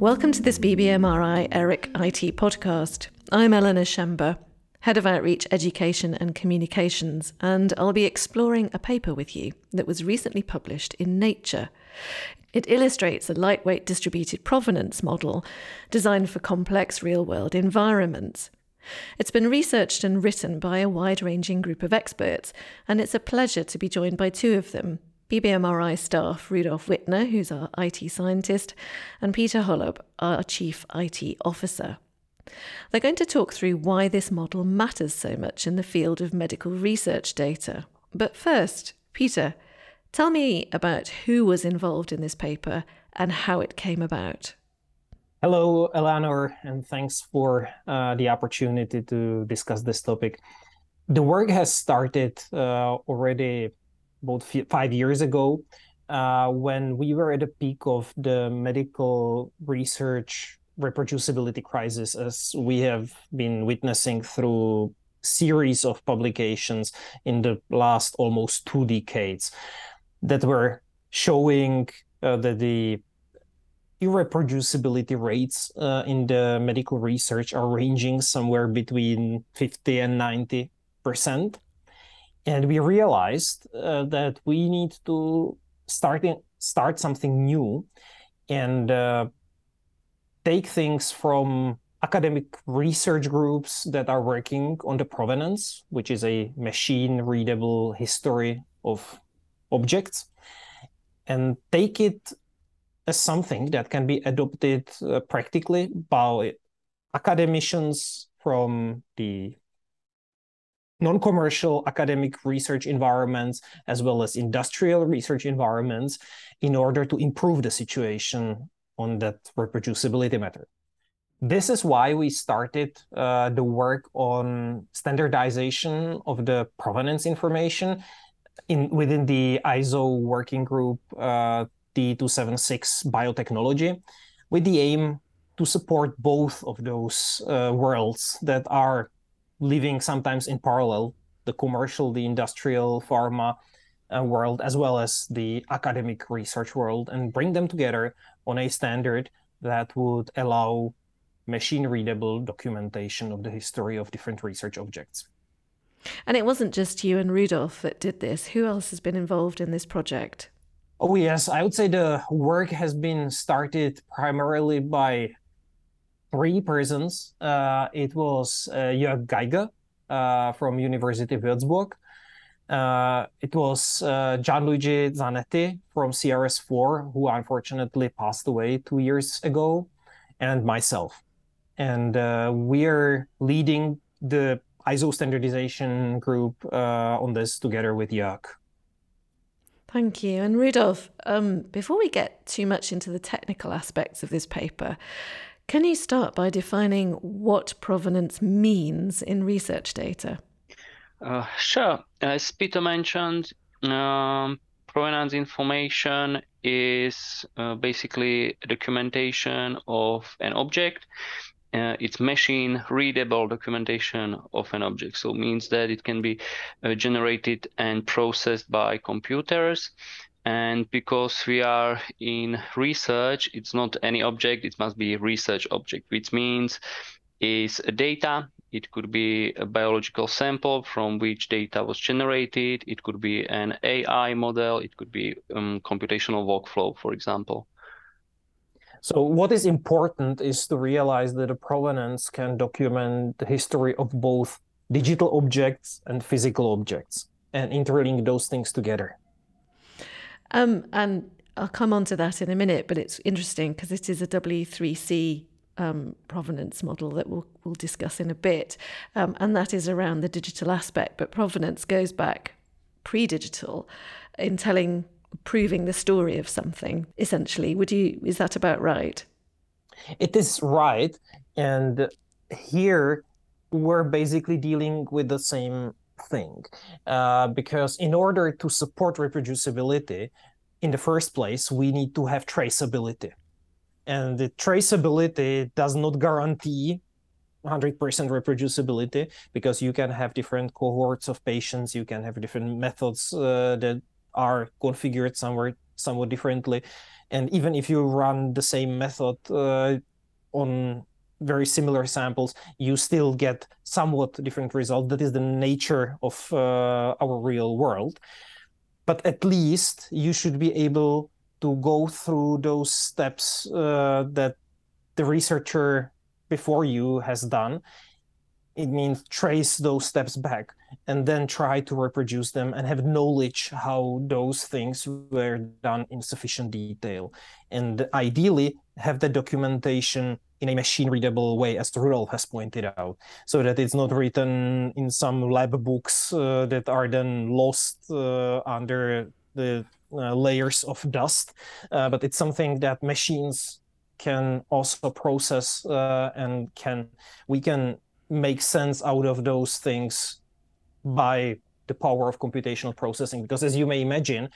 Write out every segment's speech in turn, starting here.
Welcome to this BBMRI ERIC IT podcast. I'm Eleanor Schember, Head of Outreach, Education and Communications, and I'll be exploring a paper with you that was recently published in Nature. It illustrates a lightweight distributed provenance model designed for complex real world environments. It's been researched and written by a wide ranging group of experts, and it's a pleasure to be joined by two of them BBMRI staff Rudolf Wittner, who's our IT scientist, and Petr Holub, our Chief IT Officer. They're going to talk through why this model matters so much in the field of medical research data. But first, Petr, tell me about who was involved in this paper and how it came about. Hello, Eleanor, and thanks for uh, the opportunity to discuss this topic. The work has started uh, already about five years ago uh, when we were at the peak of the medical research reproducibility crisis as we have been witnessing through series of publications in the last almost two decades that were showing uh, that the irreproducibility rates uh, in the medical research are ranging somewhere between 50 and 90 percent. And we realized uh, that we need to start in, start something new and uh, take things from academic research groups that are working on the provenance, which is a machine readable history of objects, and take it as something that can be adopted uh, practically by academicians from the non-commercial academic research environments as well as industrial research environments in order to improve the situation on that reproducibility matter. This is why we started uh, the work on standardization of the provenance information in within the ISO working group uh, T276 biotechnology with the aim to support both of those uh, worlds that are living sometimes in parallel the commercial, the industrial, pharma uh, world, as well as the academic research world, and bring them together on a standard that would allow machine readable documentation of the history of different research objects. And it wasn't just you and Rudolf that did this. Who else has been involved in this project? Oh, yes. I would say the work has been started primarily by three persons. Uh, it was uh, Jörg Geiger uh, from University of Würzburg. Uh, it was uh, Gianluigi Zanetti from CRS4, who unfortunately passed away two years ago, and myself. And uh, we're leading the ISO standardization group on this together with Jörg. Thank you. And Rudolf, um, before we get too much into the technical aspects of this paper, can you start by defining what provenance means in research data? Uh, sure. As Petr mentioned, um, provenance information is uh, basically documentation of an object. Uh, it's machine readable documentation of an object. So it means that it can be uh, generated and processed by computers. And because we are in research it's not any object it must be a research object which means is data. It could be a biological sample from which data was generated. It could be an ai model. It could be um, computational workflow for example so what is important is to realize that a provenance can document the history of both digital objects and physical objects and interlink those things together um, and I'll come on to that in a minute, but it's interesting because it is a W3C um, provenance model that we'll, we'll discuss in a bit. Um, and that is around the digital aspect. But provenance goes back pre digital in telling, proving the story of something, essentially. Would you, is that about right? It is right. And here we're basically dealing with the same thing uh, because in order to support reproducibility in the first place we need to have traceability And the traceability does not guarantee 100% reproducibility because you can have different cohorts of patients, you can have different methods uh, that are configured somewhere somewhat differently. And even if you run the same method uh, on very similar samples, you still get somewhat different results. That is the nature of uh, our real world. But at least you should be able to go through those steps uh, that the researcher before you has done it means trace those steps back and then try to reproduce them and have knowledge how those things were done in sufficient detail. And ideally have the documentation in a machine readable way as Rudolf has pointed out so that it's not written in some lab books uh, that are then lost uh, under the uh, layers of dust. Uh, but it's something that machines can also process uh, and can we can make sense out of those things by the power of computational processing. Because as you may imagine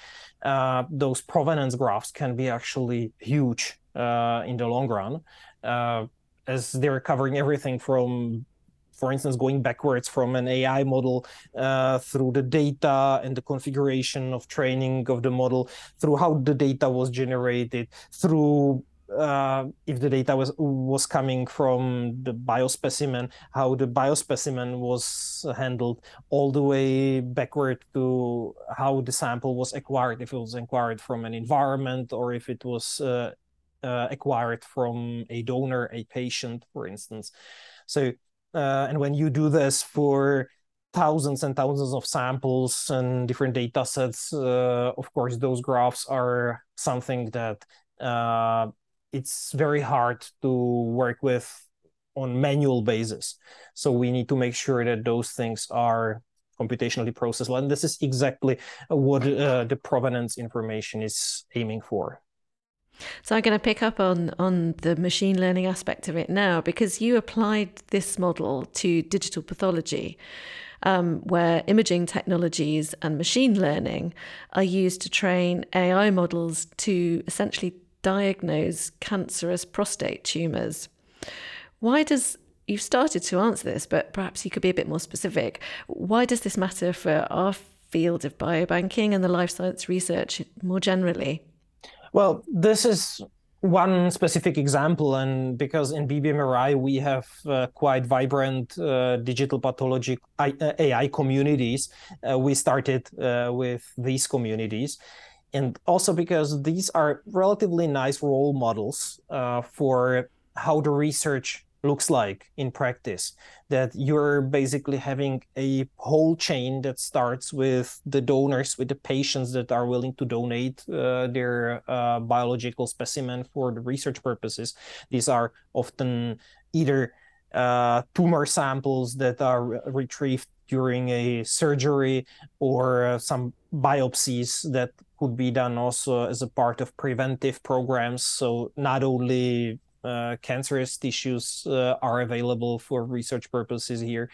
uh, those provenance graphs can be actually huge uh, in the long run uh, as they're covering everything from for instance going backwards from an ai model uh, through the data and the configuration of training of the model through how the data was generated through uh, if the data was was coming from the biospecimen, how the biospecimen was handled, all the way backward to how the sample was acquired, if it was acquired from an environment or if it was uh, uh, acquired from a donor, a patient, for instance. So, uh, and when you do this for thousands and thousands of samples and different data sets, uh, of course, those graphs are something that uh, it's very hard to work with on manual basis. So we need to make sure that those things are computationally processable. And this is exactly what uh, the provenance information is aiming for. So I'm going to pick up on on the machine learning aspect of it now because you applied this model to digital pathology, um, where imaging technologies and machine learning are used to train AI models to essentially diagnose cancerous prostate tumours. Why does you've started to answer this, but perhaps you could be a bit more specific. Why does this matter for our field of biobanking and the life science research more generally? Well, this is one specific example, and because in BBMRI we have uh, quite vibrant uh, digital pathology AI uh, communities, uh, we started uh, with these communities and also because these are relatively nice role models uh, for how the research looks like in practice that you're basically having a whole chain that starts with the donors with the patients that are willing to donate uh, their uh, biological specimen for the research purposes. These are often either uh, tumor samples that are retrieved during a surgery or uh, some biopsies that could be done also as a part of preventive programs. So not only uh, cancerous tissues uh, are available for research purposes here.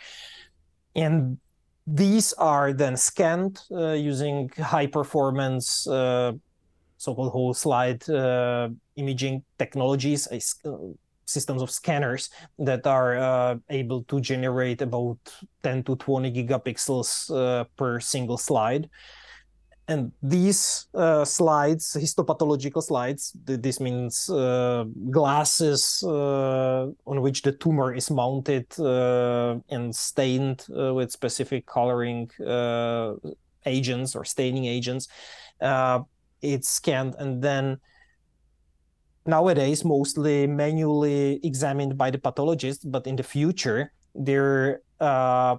And these are then scanned uh, using high performance uh, so-called whole slide uh, imaging technologies, systems of scanners that are uh, able to generate about 10 to 20 gigapixels uh, per single slide. And these uh, slides, histopathological slides, this means uh, glasses uh, on which the tumor is mounted uh, and stained with specific coloring agents or staining agents. it's scanned and then nowadays mostly manually examined by the pathologist, but in the future they're uh,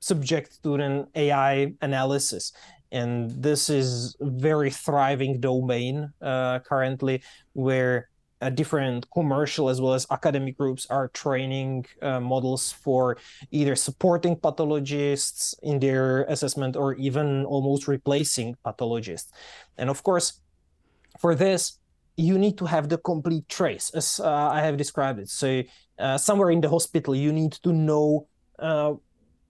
subject to an AI analysis. And this is a very thriving domain uh, currently where uh, different commercial as well as academic groups are training uh, models for either supporting pathologists in their assessment or even almost replacing pathologists. And of course, for this, you need to have the complete trace, as uh, I have described it. So uh, somewhere in the hospital, you need to know uh,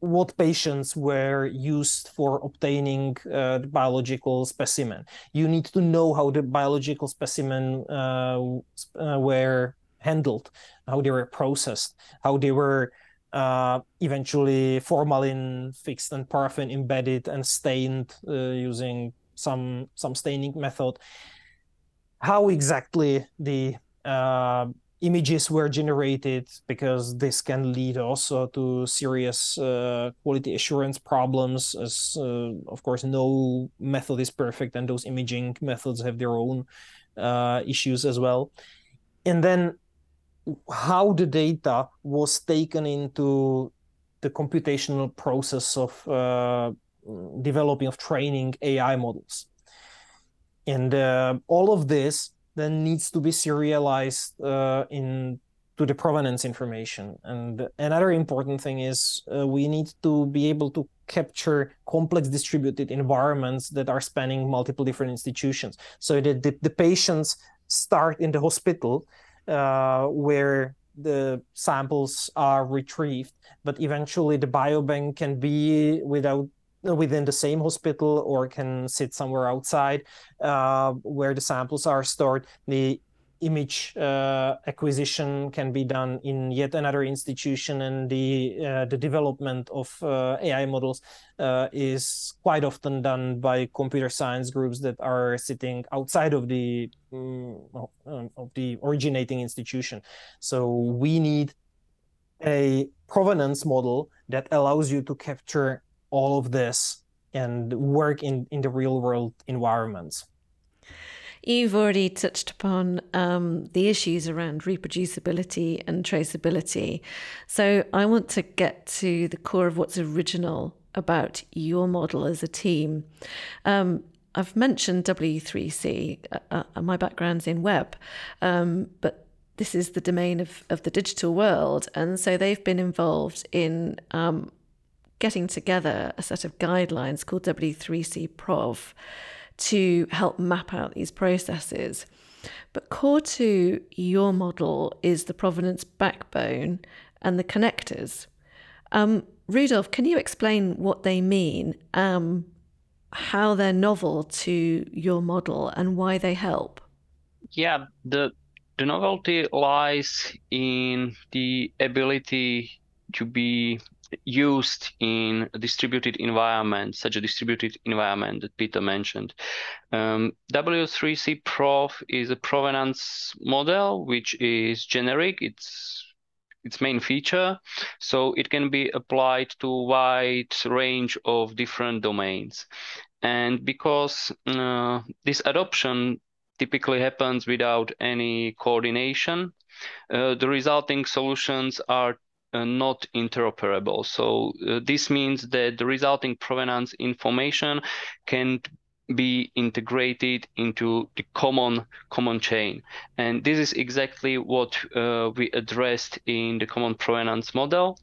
what patients were used for obtaining uh, biological specimen. You need to know how the biological specimen uh, uh, were handled, how they were processed, how they were uh, eventually formalin fixed and paraffin embedded and stained uh, using some some staining method. How exactly the uh, images were generated because this can lead also to serious uh, quality assurance problems as uh, of course no method is perfect and those imaging methods have their own uh, issues as well. And then how the data was taken into the computational process of uh, developing of training ai models. And uh, all of this then needs to be serialized uh, in to the provenance information. And another important thing is uh, we need to be able to capture complex distributed environments that are spanning multiple different institutions. So the, the patients start in the hospital uh, where the samples are retrieved, but eventually the biobank can be without within the same hospital or can sit somewhere outside uh, where the samples are stored. The image uh, acquisition can be done in yet another institution, and the uh, the development of uh, AI models uh, is quite often done by computer science groups that are sitting outside of the um, of the originating institution. So we need a provenance model that allows you to capture all of this and work in, in the real world environments. You've already touched upon um, the issues around reproducibility and traceability. So I want to get to the core of what's original about your model as a team. Um, I've mentioned W3C. Uh, uh, my background's in web, um, but this is the domain of, of the digital world. And so they've been involved in um, getting together a set of guidelines called W3C Prov to help map out these processes. But core to your model is the provenance backbone and the connectors. Um, Rudolf, can you explain what they mean, um, how they're novel to your model, and why they help? Yeah, the the novelty lies in the ability to be used in a distributed environment, such a distributed environment that Petr mentioned. Um, W3C Prov is a provenance model which is generic. It's its main feature, so it can be applied to a wide range of different domains. And because uh, this adoption typically happens without any coordination, uh, the resulting solutions are uh, not interoperable. So uh, this means that the resulting provenance information can be integrated into the common common chain and this is exactly what uh, we addressed in the common provenance model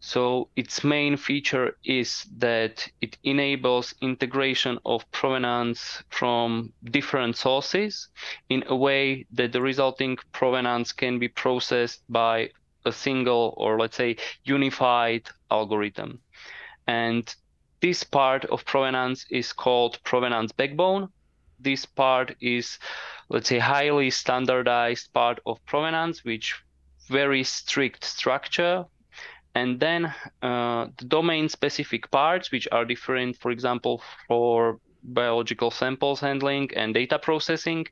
so its main feature is that it enables integration of provenance from different sources in a way that the resulting provenance can be processed by a single or let's say unified algorithm. And this part of provenance is called provenance backbone. This part is, let's say, highly standardized part of provenance, which very strict structure. And then uh, the domain specific parts, which are different, for example, for biological samples handling and data processing.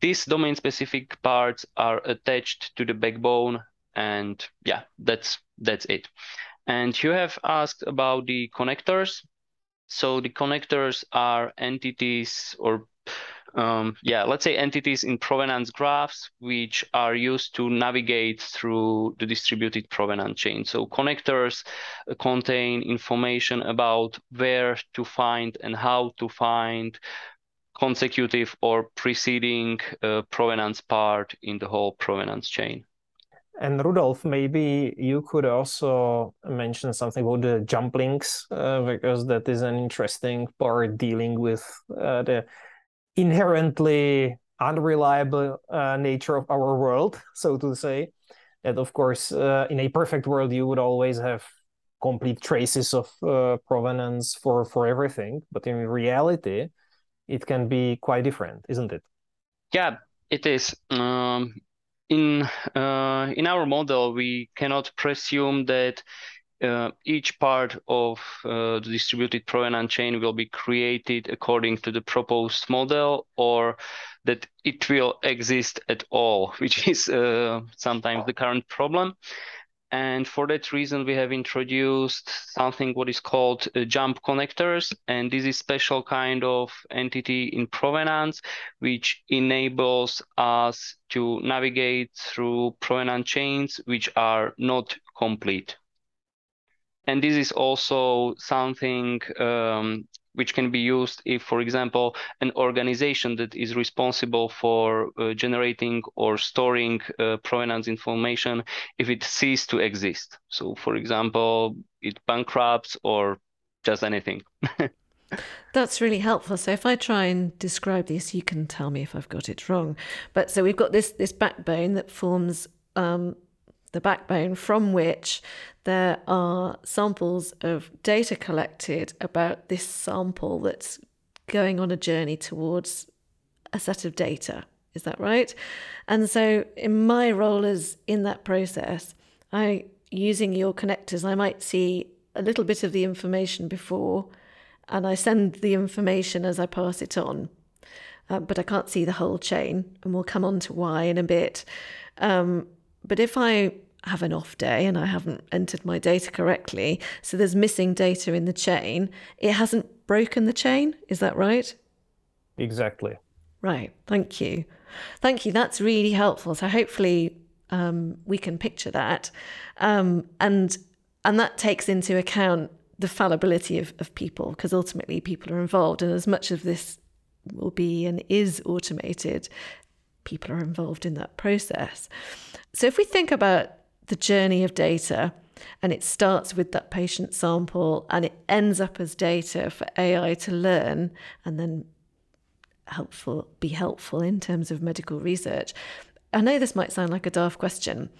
These domain specific parts are attached to the backbone and yeah that's that's it and you have asked about the connectors so the connectors are entities or um, yeah, let's say entities in provenance graphs, which are used to navigate through the distributed provenance chain. So connectors contain information about where to find and how to find consecutive or preceding uh, provenance part in the whole provenance chain. And Rudolf, maybe you could also mention something about the jump links, uh, because that is an interesting part dealing with uh, the inherently unreliable uh, nature of our world, so to say. That, of course, uh, in a perfect world, you would always have complete traces of uh, provenance for for everything. But in reality it can be quite different isn't it? Yeah it is. Um, in uh, in our model we cannot presume that uh, each part of uh, the distributed provenance chain will be created according to the proposed model or that it will exist at all, which is uh, sometimes the current problem. And for that reason, we have introduced something what is called uh, jump connectors. And this is special kind of entity in provenance, which enables us to navigate through provenance chains, which are not complete and this is also something um, which can be used if, for example, an organization that is responsible for uh, generating or storing uh, provenance information, if it ceases to exist. So, for example, it bankrupts or just anything. That's really helpful. So if I try and describe this, you can tell me if I've got it wrong. But so we've got this this backbone that forms um, the backbone from which there are samples of data collected about this sample that's going on a journey towards a set of data. Is that right? And so, in my role as in that process, I using your connectors, I might see a little bit of the information before, and I send the information as I pass it on. Uh, but I can't see the whole chain, and we'll come on to why in a bit. Um, but if I have an off day and I haven't entered my data correctly, so there's missing data in the chain, it hasn't broken the chain. Is that right? Exactly. Right. Thank you. Thank you. That's really helpful. So hopefully um, we can picture that, um, and and that takes into account the fallibility of, of people because ultimately people are involved, and as much of this will be and is automated, people are involved in that process. So if we think about the journey of data and it starts with that patient sample and it ends up as data for AI to learn and then helpful be helpful in terms of medical research. I know this might sound like a daft question,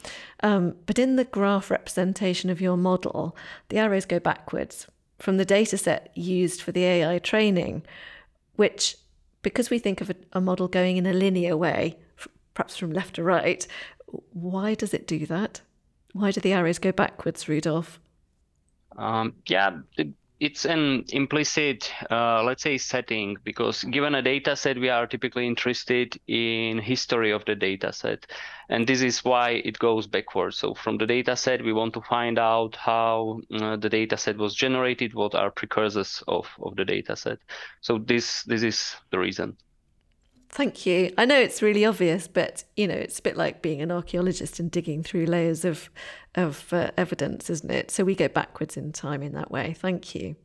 um, but in the graph representation of your model, the arrows go backwards from the data set used for the AI training, which, because we think of a, a model going in a linear way, perhaps from left to right, why does it do that? Why do the arrows go backwards, Rudolf? Um, yeah, it's an implicit, uh, let's say, setting because given a data set, we are typically interested in history of the data set. And this is why it goes backwards. So from the data set, we want to find out how uh, the data set was generated, what are precursors of, of the data set. So this this is the reason. Thank you. I know it's really obvious, but you know, it's a bit like being an archaeologist and digging through layers of of uh, evidence, isn't it? So we go backwards in time in that way. Thank you.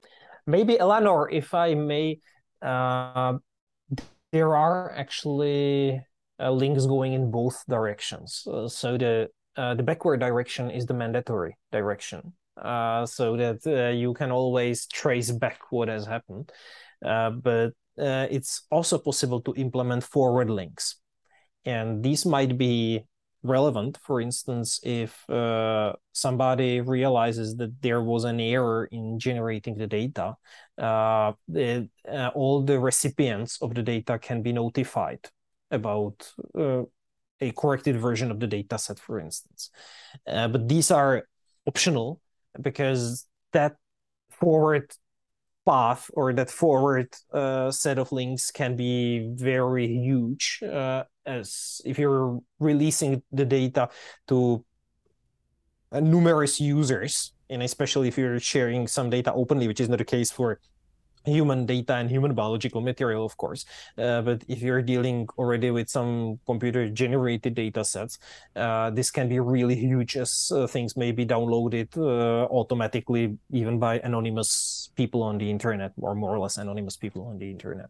Maybe Eleanor, if I may, uh, there are actually uh, links going in both directions. Uh, so the uh, the backward direction is the mandatory direction, uh, so that you can always trace back what has happened. but uh, it's also possible to implement forward links. And these might be relevant, for instance, if uh, somebody realizes that there was an error in generating the data, uh, the, uh, all the recipients of the data can be notified about uh, a corrected version of the data set, for instance. Uh, but these are optional because that forward path or that forward uh, set of links can be very huge uh, as if you're releasing the data to uh, numerous users and especially if you're sharing some data openly which is not the case for human data and human biological material, of course. Uh, but if you're dealing already with some computer generated data sets, uh, this can be really huge as uh, things may be downloaded uh, automatically, even by anonymous people on the internet, or more or less anonymous people on the internet.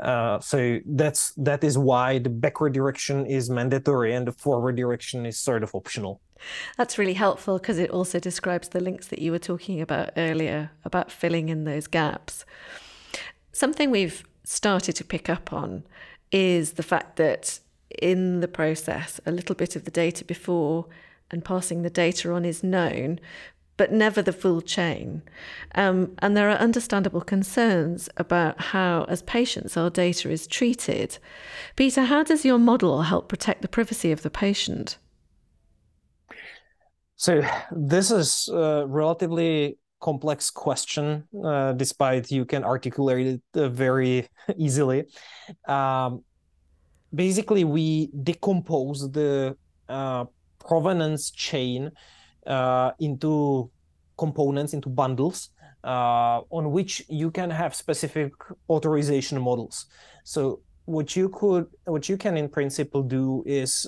Uh, so that's that is why the backward direction is mandatory and the forward direction is sort of optional. That's really helpful because it also describes the links that you were talking about earlier about filling in those gaps. Something we've started to pick up on is the fact that in the process, a little bit of the data before and passing the data on is known, but never the full chain. Um, and there are understandable concerns about how, as patients, our data is treated. Petr, how does your model help protect the privacy of the patient? So, this is a relatively complex question, uh, despite you can articulate it uh, very easily. Um, basically, we decompose the uh, provenance chain uh, into components, into bundles, uh, on which you can have specific authorization models. So what you could, what you can in principle do is,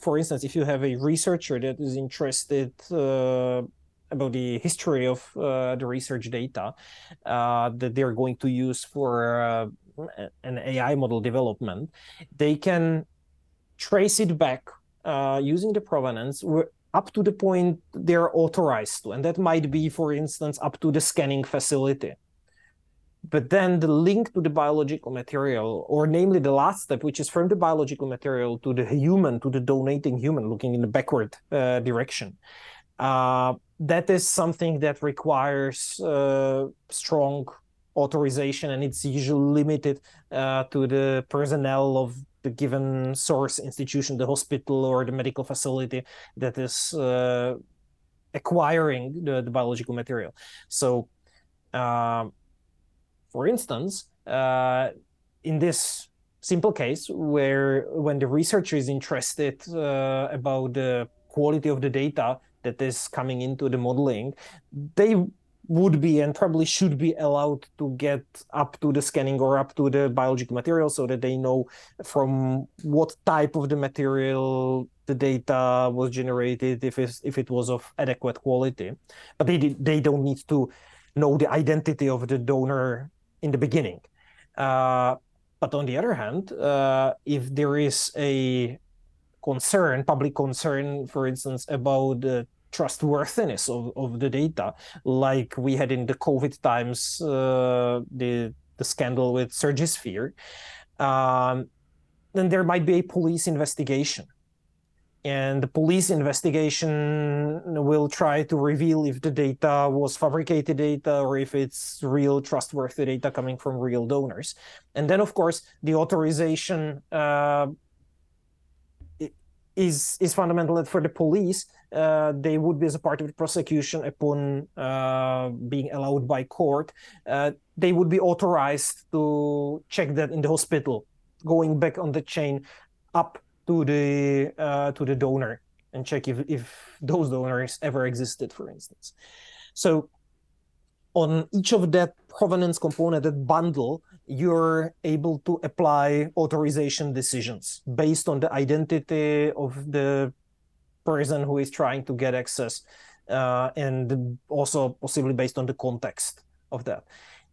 for instance, if you have a researcher that is interested uh, about the history of uh, the research data uh, that they're going to use for uh, an AI model development, they can trace it back using the provenance up to the point they're authorized to. And that might be, for instance, up to the scanning facility. But then the link to the biological material, or namely the last step, which is from the biological material to the human, to the donating human, looking in the backward uh, direction, uh, that is something that requires uh, strong authorization and it's usually limited uh, to the personnel of the given source institution, the hospital or the medical facility that is uh, acquiring the, the, biological material. So, uh, for instance, uh, in this simple case where when the researcher is interested uh, about the quality of the data that is coming into the modeling, they would be and probably should be allowed to get up to the scanning or up to the biological material so that they know from what type of the material the data was generated if it's, if it was of adequate quality. But they they don't need to know the identity of the donor in the beginning uh, but on the other hand uh, if there is a concern public concern for instance about the trustworthiness of, of the data, like we had in the COVID times, uh, the the scandal with Surgisphere, um, then there might be a police investigation. And the police investigation will try to reveal if the data was fabricated data or if it's real trustworthy data coming from real donors. And then, of course, the authorization uh, is is fundamental for the police. Uh, they would be as a part of the prosecution upon uh, being allowed by court. Uh, they would be authorized to check that in the hospital, going back on the chain up to the uh, to the donor and check if if those donors ever existed, for instance. So on each of that provenance component, that bundle, you're able to apply authorization decisions based on the identity of the person who is trying to get access uh, and also possibly based on the context of that.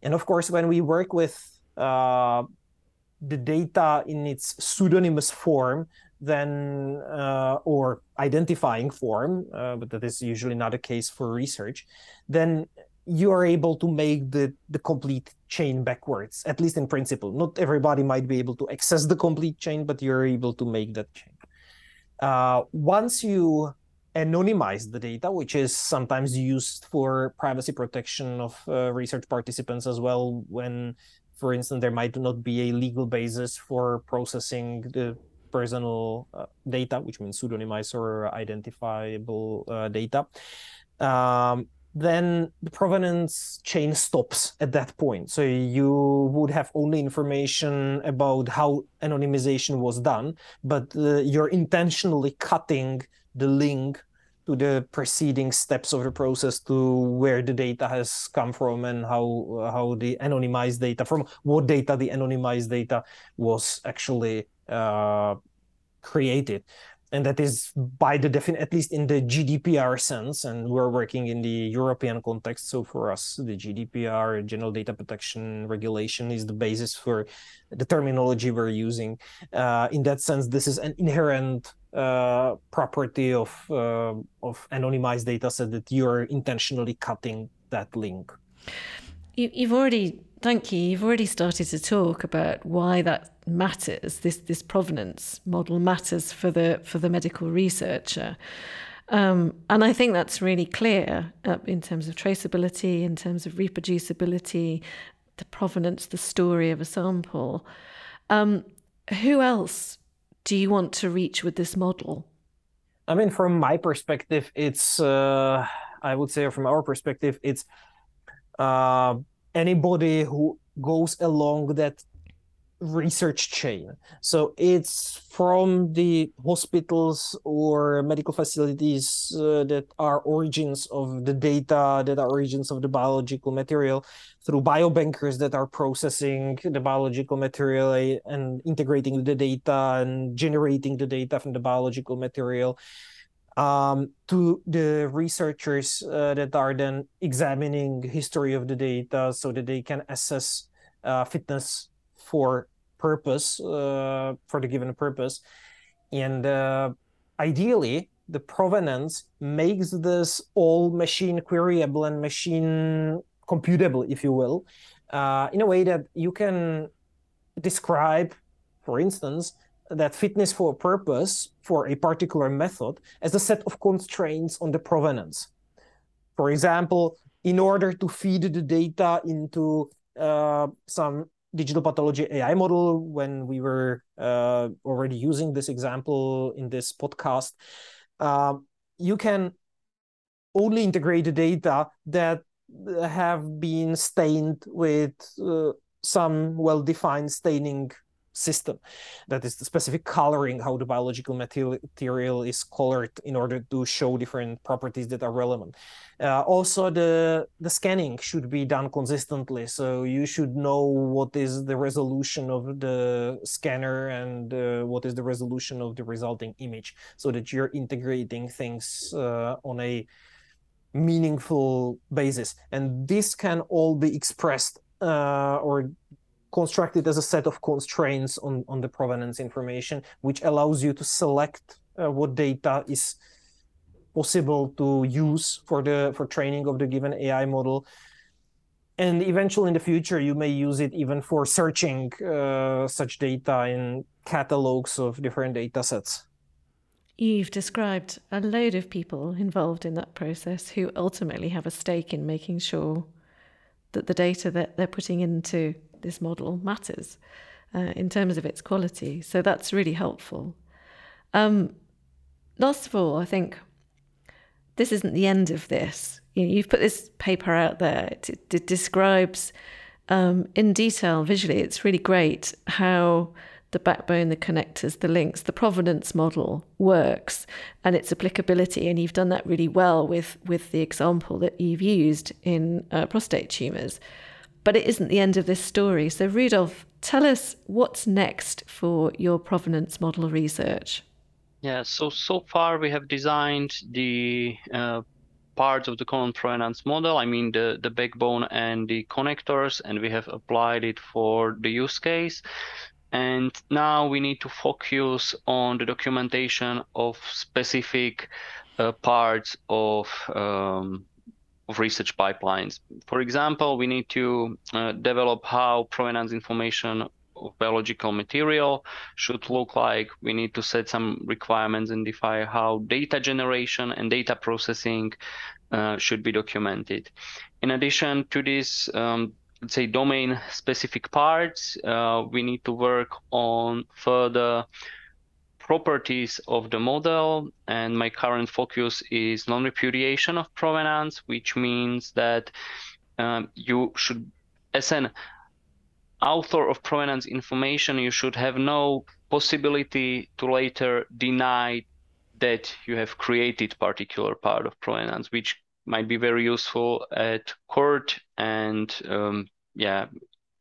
And of course, when we work with uh, the data in its pseudonymous form, then uh, or identifying form, uh, but that is usually not a case for research, then you are able to make the, the complete chain backwards, at least in principle. Not everybody might be able to access the complete chain, but you're able to make that chain. Uh, once you anonymize the data, which is sometimes used for privacy protection of uh, research participants as well, when, for instance, there might not be a legal basis for processing the personal uh, data, which means pseudonymized or identifiable uh, data. Um, then the provenance chain stops at that point. So you would have only information about how anonymization was done, but uh, you're intentionally cutting the link to the preceding steps of the process to where the data has come from and how how the anonymized data from what data the anonymized data was actually uh, created and that is by the definition, at least in the GDPR sense, and we're working in the European context. So for us, the GDPR, General Data Protection Regulation, is the basis for the terminology we're using. Uh, in that sense, this is an inherent uh, property of uh, of anonymized data set that you're intentionally cutting that link. You, you've already Thank you. You've already started to talk about why that matters. This this provenance model matters for the for the medical researcher. Um, and I think that's really clear uh, in terms of traceability, in terms of reproducibility, the provenance, the story of a sample. Um, who else do you want to reach with this model? I mean, from my perspective, it's, uh, I would say, from our perspective, it's uh, anybody who goes along that research chain. So it's from the hospitals or medical facilities uh, that are origins of the data, that are origins of the biological material, through biobankers that are processing the biological material and integrating the data and generating the data from the biological material. Um, to the researchers uh, that are then examining history of the data so that they can assess uh, fitness for purpose uh, for the given purpose. And uh, ideally the provenance makes this all machine queryable and machine computable if you will uh, in a way that you can describe for instance that fitness for a purpose for a particular method as a set of constraints on the provenance. For example in order to feed the data into uh, some digital pathology AI model when we were uh, already using this example in this podcast. Uh, you can only integrate the data that have been stained with uh, some well-defined staining system. That is the specific coloring, how the biological material is colored in order to show different properties that are relevant. Uh, also, the, the scanning should be done consistently. So you should know what is the resolution of the scanner and uh, what is the resolution of the resulting image so that you're integrating things uh, on a meaningful basis. And this can all be expressed uh, or constructed as a set of constraints on, on the provenance information, which allows you to select uh, what data is possible to use for the for training of the given AI model. And eventually in the future, you may use it even for searching uh, such data in catalogs of different data sets. You've described a load of people involved in that process who ultimately have a stake in making sure that the data that they're putting into this model matters uh, in terms of its quality. So that's really helpful. Um, last of all, I think this isn't the end of this. You know, you've put this paper out there. It, it describes um, in detail, visually, it's really great how the backbone, the connectors, the links, the provenance model works and its applicability. And you've done that really well with, with the example that you've used in uh, prostate tumours. But it isn't the end of this story. So, Rudolf, tell us what's next for your provenance model research. Yeah, so so far we have designed the uh, parts of the common provenance model. I mean the the backbone and the connectors, and we have applied it for the use case. And now we need to focus on the documentation of specific uh, parts of um, of research pipelines. For example, we need to uh, develop how provenance information of biological material should look like. We need to set some requirements and define how data generation and data processing uh, should be documented. In addition to this, um, let's say domain specific parts, uh, we need to work on further properties of the model and my current focus is non-repudiation of provenance which means that um, you should as an author of provenance information you should have no possibility to later deny that you have created particular part of provenance which might be very useful at court and um, yeah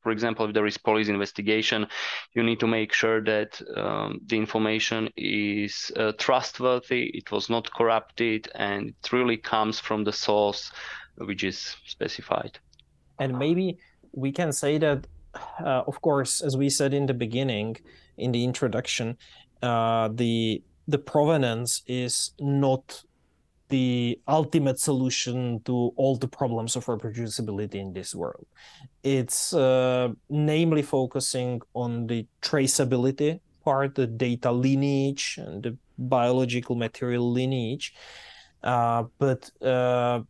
for example, if there is police investigation, you need to make sure that um, the information is uh, trustworthy, it was not corrupted, and it really comes from the source which is specified. And maybe we can say that, uh, of course, as we said in the beginning, in the introduction, uh, the the provenance is not the ultimate solution to all the problems of reproducibility in this world. It's uh, namely focusing on the traceability part, the data lineage and the biological material lineage. Uh, but uh,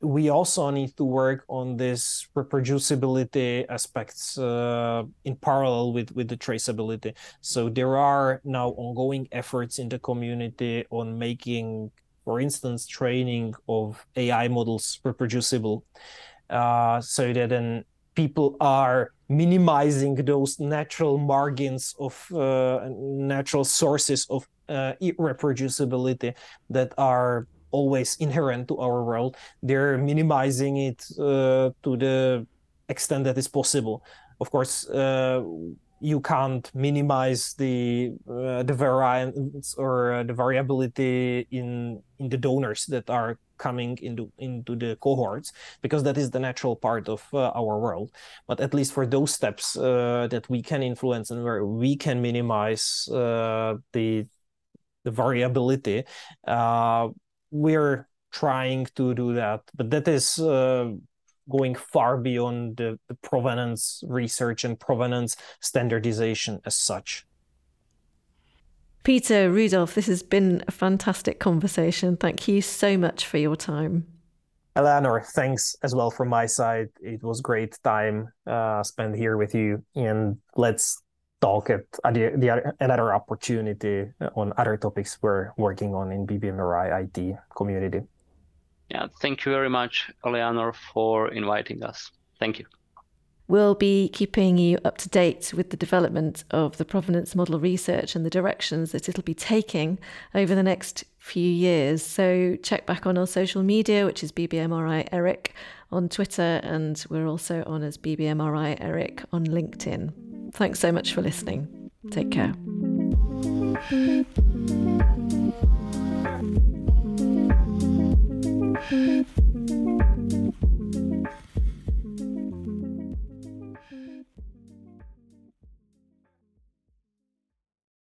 we also need to work on this reproducibility aspects uh, in parallel with, with the traceability. So there are now ongoing efforts in the community on making, for instance, training of AI models reproducible, uh, so that then people are minimizing those natural margins of uh, natural sources of uh, irreproducibility that are always inherent to our world. They're minimizing it uh, to the extent that is possible. Of course, uh, you can't minimize the uh, the variance or uh, the variability in in the donors that are coming into into the cohorts because that is the natural part of uh, our world. But at least for those steps uh, that we can influence and where we can minimize uh, the the variability uh, we're trying to do that. But that is going far beyond the, the provenance research and provenance standardization as such Petr, Rudolf, this has been a fantastic conversation. Thank you so much for your time. Eleanor, thanks as well from my side. It was great time uh, spent here with you, and let's talk at, the, the, another opportunity on other topics we're working on in BBMRI IT community. Yeah, thank you very much, Eleanor, for inviting us. Thank you. We'll be keeping you up to date with the development of the provenance model research and the directions that it'll be taking over the next few years. So check back on our social media, which is BBMRI-ERIC on Twitter, and we're also on as BBMRI-ERIC on LinkedIn. Thanks so much for listening. Take care. Mm-hmm.